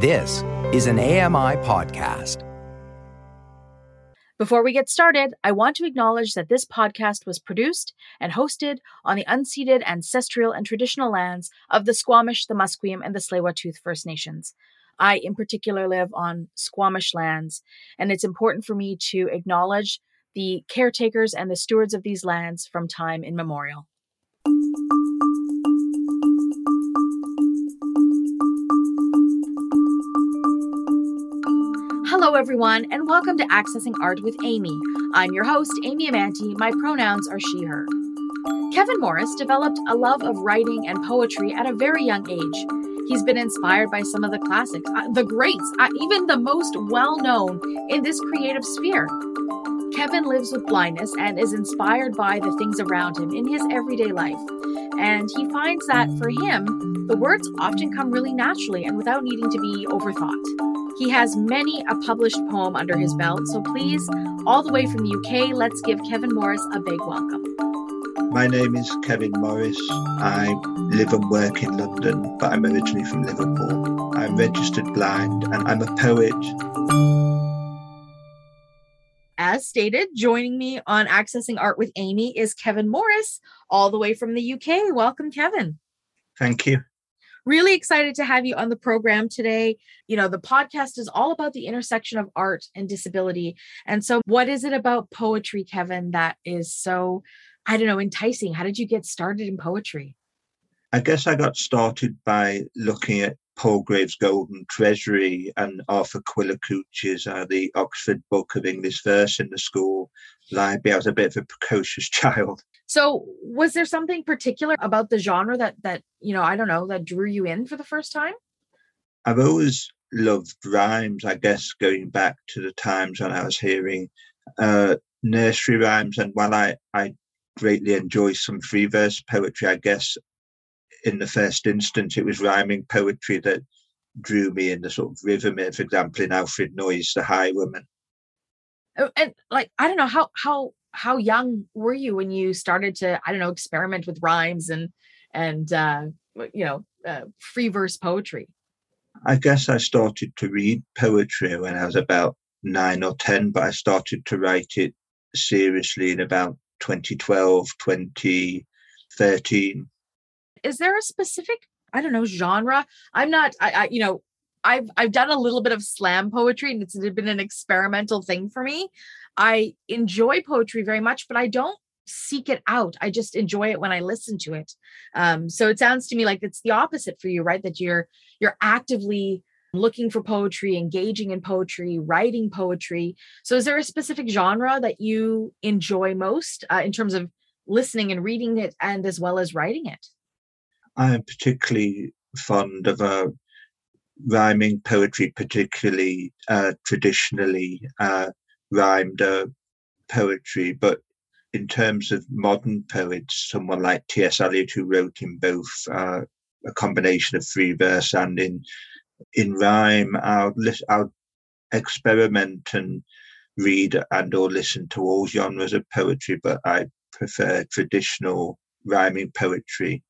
This is an AMI podcast. Before we get started, I want to acknowledge that this podcast was produced and hosted on the unceded ancestral and traditional lands of the Squamish, the Musqueam, and the tsleil First Nations. I, in particular, live on Squamish lands, and it's important for me to acknowledge the caretakers and the stewards of these lands from time immemorial. Hello, everyone, and welcome to Accessing Art with Amy. I'm your host, Amy Amantea. My pronouns are she, her. Kevin Morris developed a love of writing and poetry at a very young age. He's been inspired by some of the classics, uh, the greats, uh, even the most well known in this creative sphere. Kevin lives with blindness and is inspired by the things around him in his everyday life. And he finds that for him, the words often come really naturally and without needing to be overthought. He has many a published poem under his belt, so please, all the way from the UK, let's give Kevin Morris a big welcome. My name is Kevin Morris. I live and work in London, but I'm originally from Liverpool. I'm registered blind and I'm a poet. As stated, joining me on Accessing Art with Amy is Kevin Morris, all the way from the UK. Welcome, Kevin. Thank you really excited to have you on the program today. You know, the podcast is all about the intersection of art and disability. And so, what is it about poetry, Kevin, that is so, I don't know, enticing? How did you get started in poetry? I guess I got started by looking at Palgrave's Golden Treasury and Arthur Quiller-Couch's uh, The Oxford Book of English Verse in the school library. I was a bit of a precocious child. So, was there something particular about the genre that that you know I don't know that drew you in for the first time? I've always loved rhymes. I guess going back to the times when I was hearing uh, nursery rhymes, and while I I greatly enjoy some free verse poetry, I guess in the first instance it was rhyming poetry that drew me in the sort of rhythm. For example, in Alfred Noyes, The Highwayman. Oh, and like I don't know how how how young were you when you started to i don't know experiment with rhymes and and uh you know uh, free verse poetry i guess i started to read poetry when i was about nine or ten but i started to write it seriously in about 2012 2013 is there a specific i don't know genre i'm not i, I you know I've I've done a little bit of slam poetry and it's been an experimental thing for me. I enjoy poetry very much, but I don't seek it out. I just enjoy it when I listen to it. Um, so it sounds to me like it's the opposite for you, right? That you're you're actively looking for poetry, engaging in poetry, writing poetry. So is there a specific genre that you enjoy most uh, in terms of listening and reading it, and as well as writing it? I am particularly fond of uh, rhyming poetry, particularly uh, traditionally. Uh, rhymed uh, poetry, but in terms of modern poets, someone like T.S. Eliot, who wrote in both uh, a combination of free verse and in in rhyme, I'll, I'll experiment and read and or listen to all genres of poetry, but I prefer traditional rhyming poetry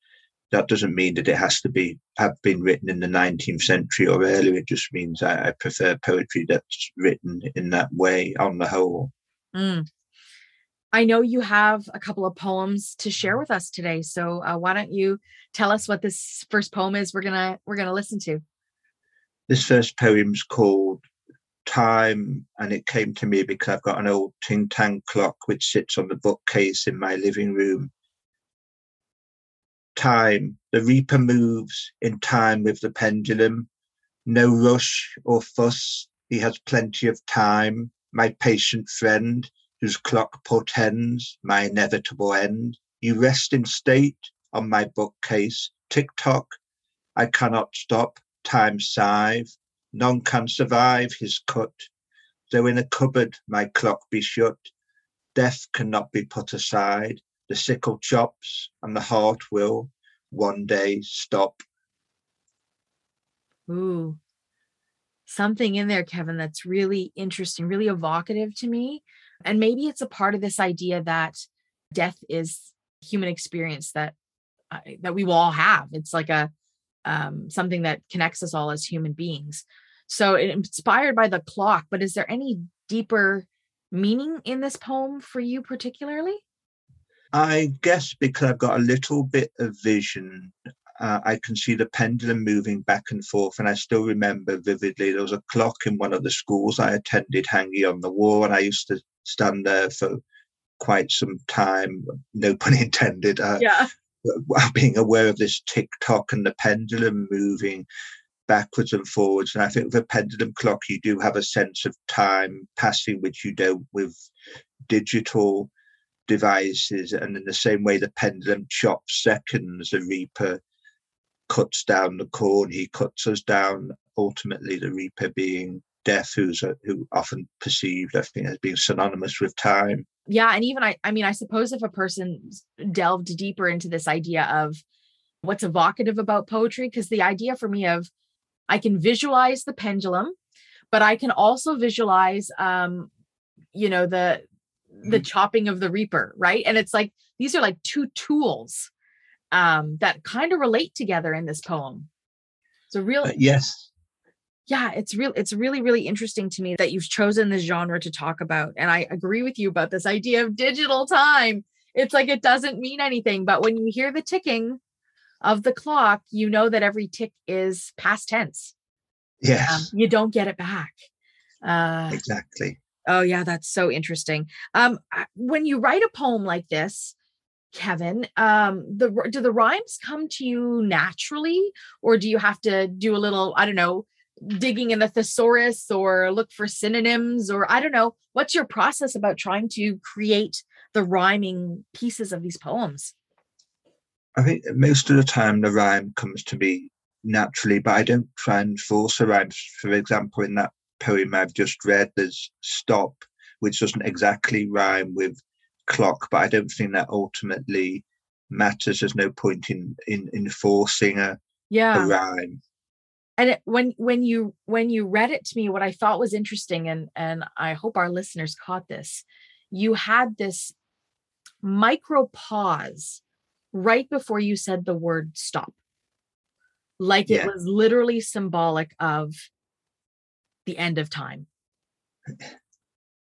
that doesn't mean that it has to be have been written in the 19th century or earlier. It just means I, I prefer poetry that's written in that way on the whole. Mm. I know you have a couple of poems to share with us today, so uh, why don't you tell us what this first poem is? We're gonna we're gonna listen to. This first poem's called Time, and it came to me because I've got an old ting tang clock which sits on the bookcase in my living room time. The reaper moves in time with the pendulum. No rush or fuss. He has plenty of time. My patient friend, whose clock portends my inevitable end. You rest in state on my bookcase. Tick tock. I cannot stop time's scythe. None can survive his cut. Though in a cupboard my clock be shut, death cannot be put aside the sickle chops, and the heart will one day stop. Ooh, something in there, Kevin, that's really interesting, really evocative to me. And maybe it's a part of this idea that death is human experience that uh, that we will all have. It's like a um, something that connects us all as human beings. So inspired by the clock, but is there any deeper meaning in this poem for you particularly? I guess because I've got a little bit of vision, uh, I can see the pendulum moving back and forth. And I still remember vividly there was a clock in one of the schools I attended hanging on the wall, and I used to stand there for quite some time, no pun intended. Uh, yeah. Being aware of this tick tock and the pendulum moving backwards and forwards. And I think with a pendulum clock, you do have a sense of time passing, which you don't with digital devices. And in the same way, the pendulum chops seconds, the Reaper cuts down the corn, he cuts us down. Ultimately, the Reaper being death, who's a, who often perceived, I think, as being synonymous with time. Yeah, and even I, I mean, I suppose if a person delved deeper into this idea of what's evocative about poetry, because the idea for me of I can visualize the pendulum, but I can also visualize, um, you know, the the mm-hmm. chopping of the reaper, right? And it's like these are like two tools um, that kind of relate together in this poem. It's a real uh, yes. Yeah, it's real. It's really, really interesting to me that you've chosen this genre to talk about. And I agree with you about this idea of digital time. It's like it doesn't mean anything, but when you hear the ticking, of the clock, you know that every tick is past tense. Yes. Um, you don't get it back. Uh, exactly. Oh, yeah, that's so interesting. Um, when you write a poem like this, Kevin, um, the do the rhymes come to you naturally, or do you have to do a little, I don't know, digging in the thesaurus or look for synonyms, or I don't know, what's your process about trying to create the rhyming pieces of these poems? I think most of the time the rhyme comes to me naturally, but I don't try and force a rhyme. For example, in that poem I've just read, there's stop, which doesn't exactly rhyme with clock, but I don't think that ultimately matters. There's no point in in, in forcing a, yeah. a rhyme. And it, when when you when you read it to me, what I thought was interesting, and and I hope our listeners caught this, you had this micro pause right before you said the word stop. Like yeah. it was literally symbolic of the end of time,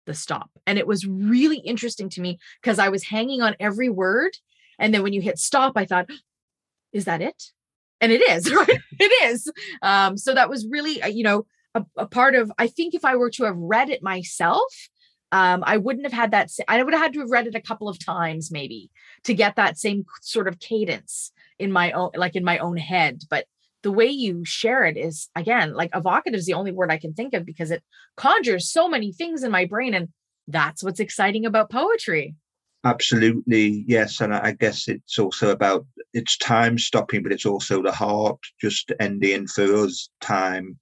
the stop. And it was really interesting to me because I was hanging on every word. And then when you hit stop, I thought, is that it? And it is, right? it is. Um, so that was really, uh, you know, a, a part of, I think if I were to have read it myself, um, I wouldn't have had that. I would have had to have read it a couple of times maybe to get that same sort of cadence in my own, like in my own head. But the way you share it is again, like evocative is the only word I can think of because it conjures so many things in my brain. And that's what's exciting about poetry. Absolutely. Yes. And I guess it's also about it's time stopping, but it's also the heart just ending for us time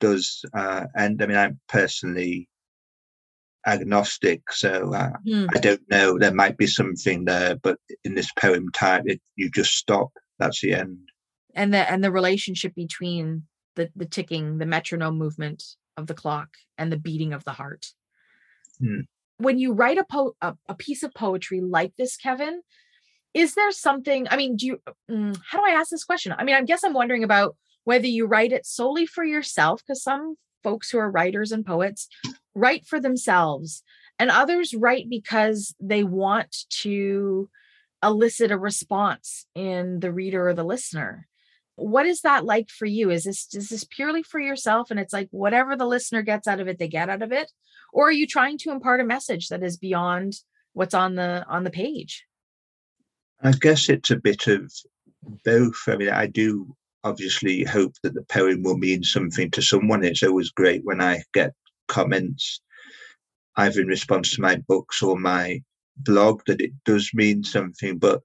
does uh, end. I mean, I'm personally agnostic, so uh, mm. I don't know. There might be something there, but in this poem type, it, you just stop. That's the end. And the and the relationship between the the ticking, the metronome movement of the clock, and the beating of the heart. Mm. When you write a, po- a a piece of poetry like this, Kevin, is there something? I mean, do you? Mm, how do I ask this question? I mean, I guess I'm wondering about whether you write it solely for yourself, because some folks who are writers and poets write for themselves and others write because they want to elicit a response in the reader or the listener what is that like for you? Is this is this purely for yourself and it's like whatever the listener gets out of it they get out of it? Or are you trying to impart a message that is beyond what's on the on the page? I guess it's a bit of both. I mean i do obviously hope that the poem will mean something to someone. It's always great when i get comments, either in response to my books or my blog, that it does mean something. But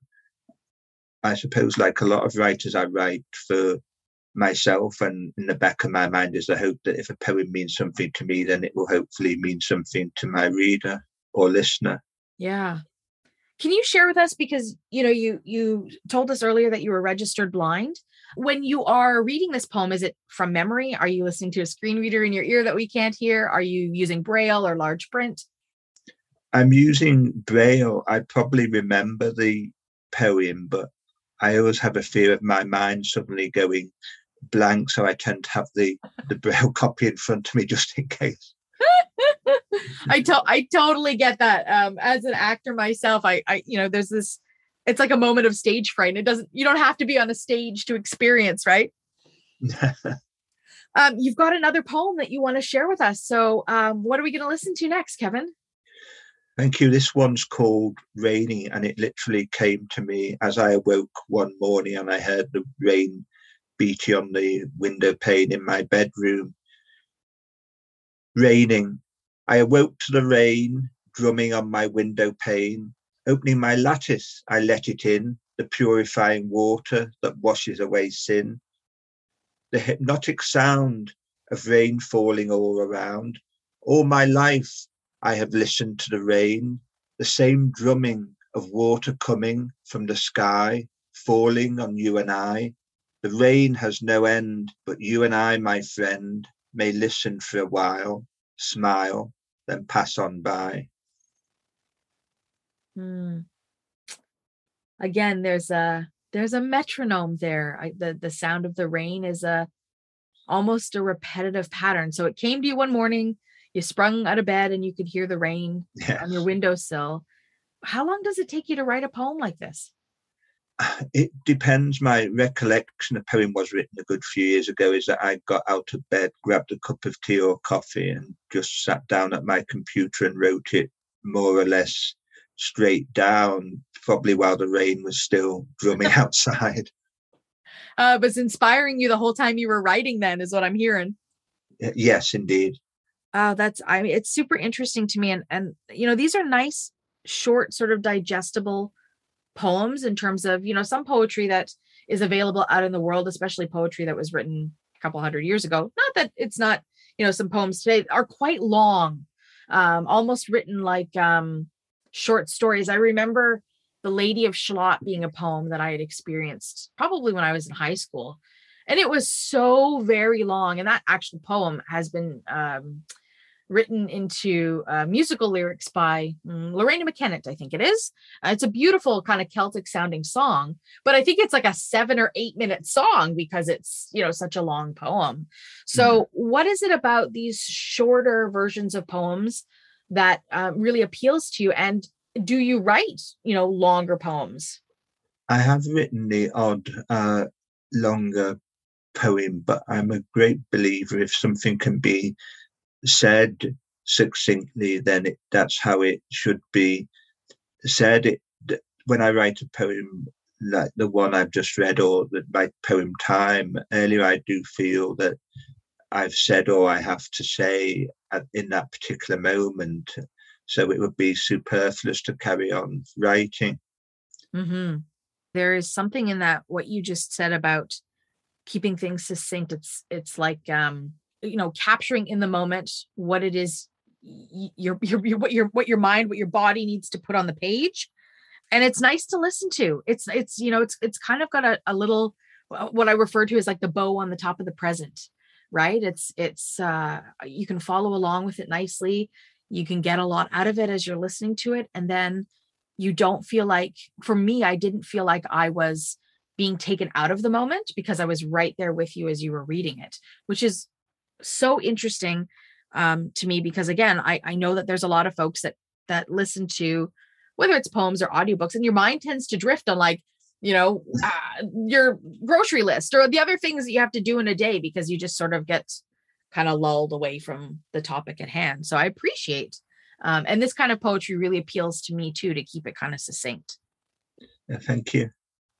I suppose, like a lot of writers, I write for myself, and in the back of my mind is the hope that if a poem means something to me, then it will hopefully mean something to my reader or listener. Yeah. Can you share with us because you know you you told us earlier that you were registered blind when you are reading this poem, is it from memory? Are you listening to a screen reader in your ear that we can't hear? Are you using Braille or large print? I'm using Braille. I probably remember the poem, but I always have a fear of my mind suddenly going blank, so I tend to have the the braille copy in front of me just in case. I to- I totally get that. Um, as an actor myself, I I you know there's this. It's like a moment of stage fright. And it doesn't. You don't have to be on a stage to experience, right? um, you've got another poem that you want to share with us. So, um, what are we going to listen to next, Kevin? Thank you. This one's called Rainy, and it literally came to me as I awoke one morning and I heard the rain beating on the window pane in my bedroom. Raining. I awoke to the rain drumming on my window pane. Opening my lattice, I let it in, the purifying water that washes away sin. The hypnotic sound of rain falling all around. All my life, I have listened to the rain, the same drumming of water coming from the sky, falling on you and I. The rain has no end, but you and I, my friend, may listen for a while, smile, then pass on by. Mm. Again, there's a there's a metronome there. I, the the sound of the rain is a almost a repetitive pattern. So it came to you one morning, you sprung out of bed and you could hear the rain yes. on your windowsill. How long does it take you to write a poem like this? It depends. My recollection, a poem was written a good few years ago, is that I got out of bed, grabbed a cup of tea or coffee, and just sat down at my computer and wrote it more or less straight down, probably while the rain was still drumming outside. Uh, was inspiring you the whole time you were writing, then, is what I'm hearing. Yes, indeed. Oh, that's I mean, it's super interesting to me. And and you know, these are nice, short, sort of digestible poems in terms of, you know, some poetry that is available out in the world, especially poetry that was written a couple hundred years ago. Not that it's not, you know, some poems today are quite long, um, almost written like um short stories. I remember The Lady of Shalott being a poem that I had experienced probably when I was in high school. And it was so very long. And that actual poem has been um, written into uh, musical lyrics by um, Loreena McKennitt, I think it is. Uh, it's a beautiful kind of Celtic sounding song, but I think it's like a seven or eight minute song because it's, you know, such a long poem. So, mm. what is it about these shorter versions of poems that uh, really appeals to you and do you write you know longer poems i have written the odd uh, longer poem but i'm a great believer if something can be said succinctly then it, that's how it should be said it when i write a poem like the one i've just read or the, my poem time earlier i do feel that I've said or I have to say at, in that particular moment. So it would be superfluous to carry on writing. Mm-hmm. There is something in that what you just said about keeping things succinct. It's it's like um, you know capturing in the moment what it is your, your your what your what your mind what your body needs to put on the page. And it's nice to listen to. It's it's you know it's it's kind of got a, a little what i refer to as like the bow on the top of the present right? It's it's uh you can follow along with it nicely. You can get a lot out of it as you're listening to it. And then you don't feel like for me i didn't feel like i was being taken out of the moment because i was right there with you as you were reading it which is so interesting um, to me because again I, I know that there's a lot of folks that that listen to whether it's poems or audiobooks and your mind tends to drift on like you know uh, your grocery list or the other things that you have to do in a day because you just sort of get kind of lulled away from the topic at hand. So i appreciate um, and this kind of poetry really appeals to me too to keep it kind of succinct. Yeah, thank you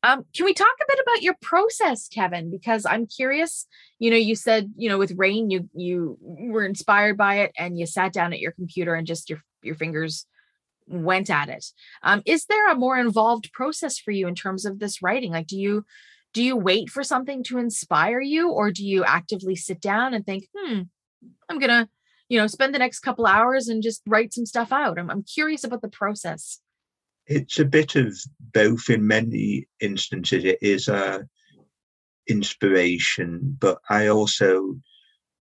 um, can we talk a bit about your process kevin because i'm curious you know you said you know with rain you you were inspired by it and you sat down at your computer and just your your fingers went at it. Um, is there a more involved process for you in terms of this writing? Like, do you do you wait for something to inspire you, or do you actively sit down and think, hmm, I'm gonna, you know, spend the next couple hours and just write some stuff out? I'm, I'm curious about the process. It's a bit of both. In many instances, it is a inspiration, but I also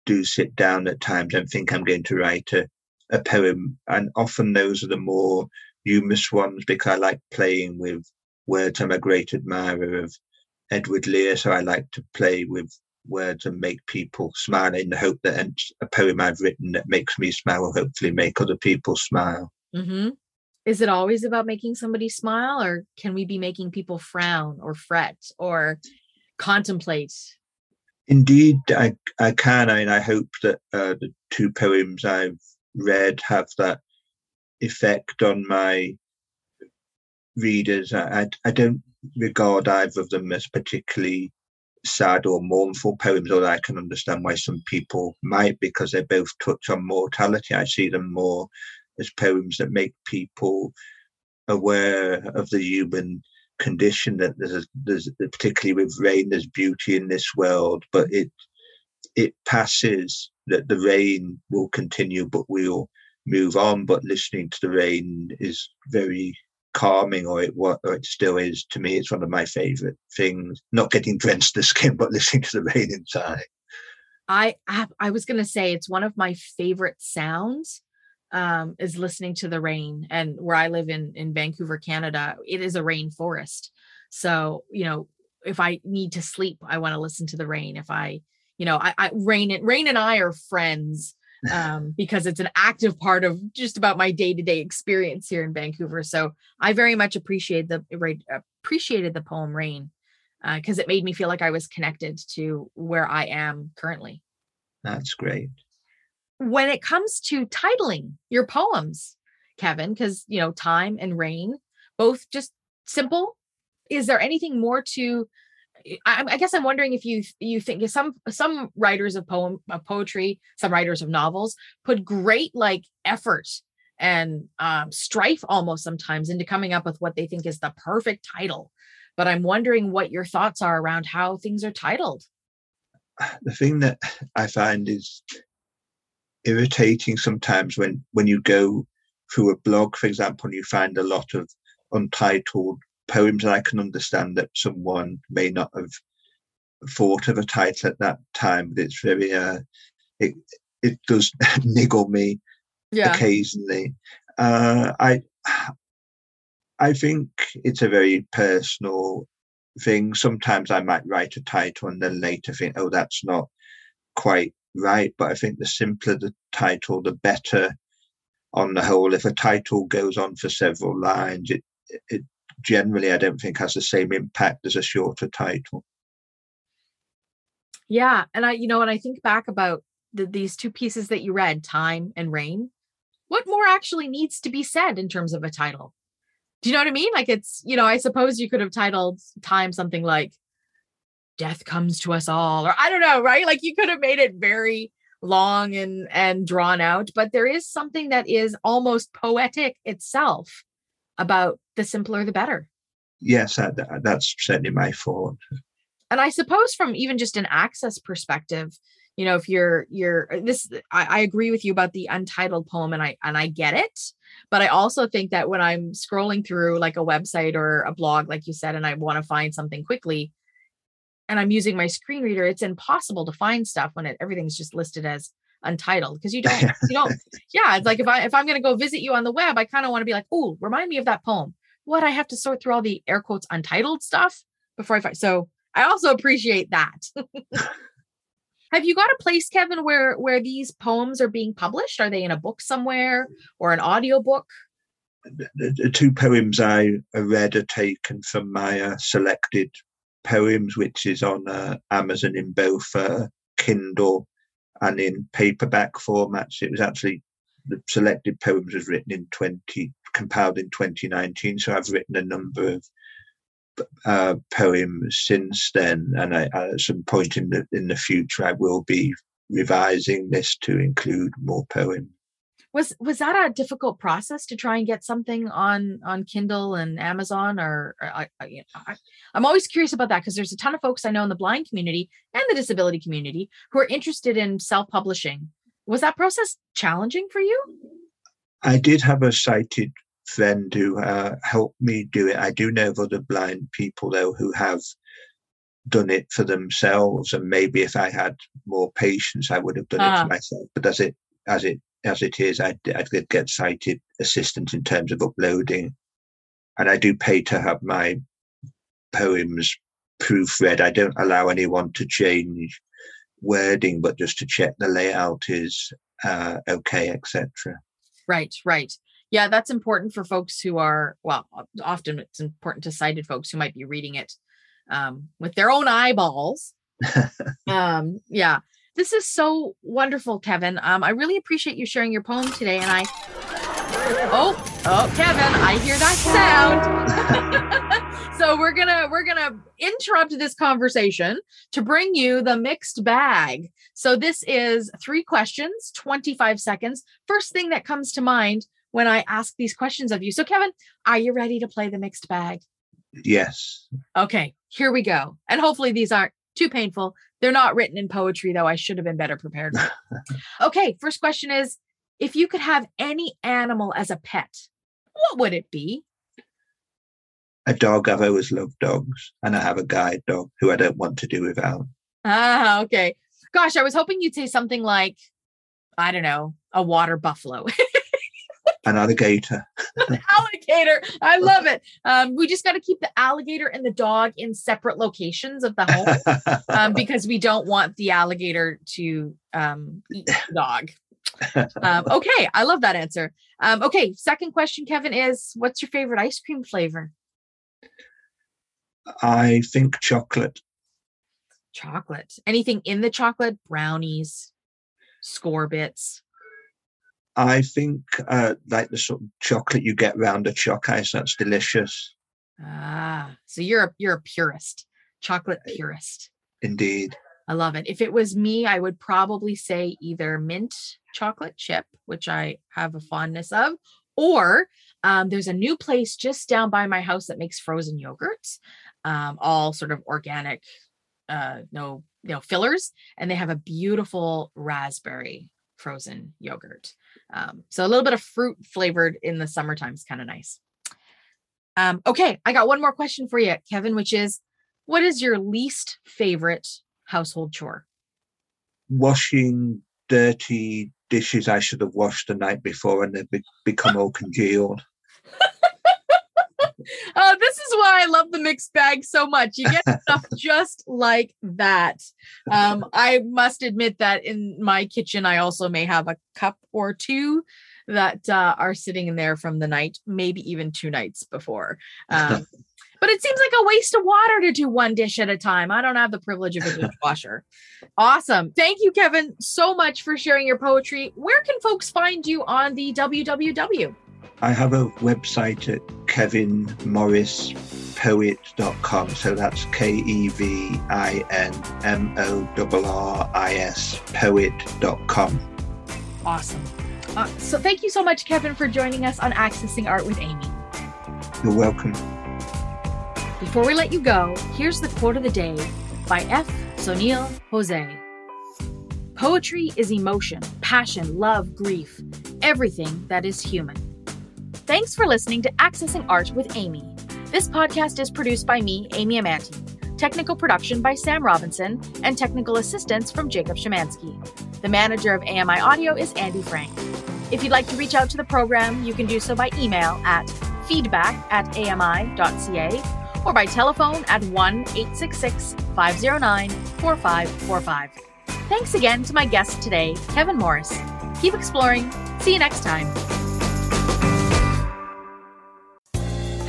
do sit down at times and think I'm going to write a a poem, and often those are the more humorous ones because I like playing with words. I'm a great admirer of Edward Lear, so I like to play with words and make people smile in the hope that a poem I've written that makes me smile will hopefully make other people smile. Mm-hmm. Is it always about making somebody smile, or can we be making people frown or fret or contemplate? Indeed, I, I can, and I hope that uh, the two poems I've read have that effect on my readers. I, I don't regard either of them as particularly sad or mournful poems, although I can understand why some people might because they both touch on mortality. I see them more as poems that make people aware of the human condition that there's, there's particularly with rain there's beauty in this world but it it passes that the rain will continue but we'll move on. But listening to the rain is very calming or it what or it still is to me. It's one of my favorite things. Not getting drenched the skin but listening to the rain inside. I i was going to say it's one of my favorite sounds um, is listening to the rain and where i live in in vancouver canada it is a rainforest so you know if i need to sleep i want to listen to the rain if i you know i, I rain and rain and i are friends um, because it's an active part of just about my day-to-day experience here in Vancouver. So I very much appreciate the appreciated the poem Rain because uh, it made me feel like I was connected to where I am currently. That's great. When it comes to titling your poems, Kevin, because you know, time and rain, both just simple. Is there anything more to I, I, guess I'm wondering if you you think some some writers of poem of poetry, some writers of novels put great like effort and um, strife almost sometimes into coming up with what they think is the perfect title. But I'm wondering what your thoughts are around how things are titled. The thing that I find is irritating sometimes when when you go through a blog, for example, and you find a lot of untitled poems, and I can understand that someone may not have thought of a title at that time, but it's very uh, it it does niggle me yeah. occasionally. Uh, I I think it's a very personal thing. Sometimes I might write a title and then later think, oh, that's not quite right. But I think the simpler the title, the better on the whole. If a title goes on for several lines, it it generally I don't think has the same impact as a shorter title. Yeah, and I, you know, when I think back about the, these two pieces that you read, Time and Rain, what more actually needs to be said in terms of a title? Do you know what I mean? Like it's, you know, I suppose you could have titled Time something like Death Comes to Us All, or I don't know, right? Like you could have made it very long and and drawn out, but there is something that is almost poetic itself about the simpler the better. Yes, that, that's certainly my thought. And I suppose from even just an access perspective, you know, if you're you're this, I, I agree with you about the untitled poem, and I and I get it. But I also think that when I'm scrolling through like a website or a blog, like you said, and I want to find something quickly, and I'm using my screen reader, it's impossible to find stuff when it, everything's just listed as untitled because you don't you don't yeah it's like if i if i'm going to go visit you on the web i kind of want to be like oh remind me of that poem. What i have to sort through all the air quotes untitled stuff before i find so i also appreciate that. Have you got a place kevin where where these poems are being published? Are they in a book somewhere or an audio book the, the two poems i read are taken from my uh, selected poems which is on uh, amazon in both uh, kindle and in paperback formats. It was actually the selected poems was written in 20, compiled in 2019. So I've written a number of uh, poems since then, and I, at some point in the in the future, I will be revising this to include more poems was was that a difficult process to try and get something on on kindle and amazon or, or I, I, i'm always curious about that because there's a ton of folks i know in the blind community and the disability community who are interested in self-publishing was that process challenging for you i did have a sighted friend who uh, helped me do it i do know of other blind people though who have done it for themselves and maybe if i had more patience i would have done uh. it for ah. myself but as it as it as it is, I, I get sighted assistance in terms of uploading. And I do pay to have my poems proofread. I don't allow anyone to change wording, but just to check the layout is uh, okay, etc. Right, right. Yeah, that's important for folks who are, well, often it's important to sighted folks who might be reading it um, with their own eyeballs. um, yeah, this is so wonderful, Kevin. Um, I really appreciate you sharing your poem today. And I, oh, oh, Kevin, I hear that sound. so we're gonna we're gonna interrupt this conversation to bring you the mixed bag. So this is three questions, 25 seconds. First thing that comes to mind when I ask these questions of you. So, Kevin, are you ready to play the mixed bag? Yes. Okay, here we go. And hopefully these aren't too painful. They're not written in poetry, though. I should have been better prepared. okay, first question is if you could have any animal as a pet, what would it be? A dog. I've always loved dogs, and I have a guide dog who I don't want to do without. Ah, okay. Gosh, I was hoping you'd say something like, I don't know, a water buffalo. an alligator. an alligator. I love it. Um, we just got to keep the alligator and the dog in separate locations of the home um, because we don't want the alligator to um, eat the dog. Um, okay, I love that answer. Um, okay, second question, Kevin, is what's your favorite ice cream flavor? I think chocolate. Chocolate. Anything in the chocolate? Brownies, Skor bits. I think uh, like the sort of chocolate you get round a choc ice. That's delicious. Ah, so you're a you're a purist, chocolate purist. Indeed. I love it. If it was me, I would probably say either mint chocolate chip, which I have a fondness of, or um, there's a new place just down by my house that makes frozen yogurts, um, all sort of organic, uh, no, you know, fillers, and they have a beautiful raspberry frozen yogurt. Um, so a little bit of fruit flavored in the summertime is kind of nice. Um, okay, I got one more question for you, Kevin, which is what is your least favorite household chore? Washing dirty dishes I should have washed the night before and they've become all congealed. Uh, this is why I love the mixed bag so much. You get stuff just like that. Um, I must admit that in my kitchen, I also may have a cup or two that uh, are sitting in there from the night, maybe even two nights before. Um, but it seems like a waste of water to do one dish at a time. I don't have the privilege of a dishwasher. awesome. Thank you, Kevin, so much for sharing your poetry. Where can folks find you on the WWW? I have a website at kevinmorrispoet.com. So that's K E V I N M O R R I S poet.com. Awesome. Uh, so thank you so much, Kevin, for joining us on Accessing Art with Amy. You're welcome. Before we let you go, here's the quote of the day by F. Sionil Jose. Poetry is emotion, passion, love, grief, everything that is human. Thanks for listening to Accessing Art with Amy. This podcast is produced by me, Amy Amantea. Technical production by Sam Robinson and technical assistance from Jacob Shemansky. The manager of AMI Audio is Andy Frank. If you'd like to reach out to the program, you can do so by email at feedback at ami.ca or by telephone at 1 866 509 4545. Thanks again to my guest today, Kevin Morris. Keep exploring. See you next time.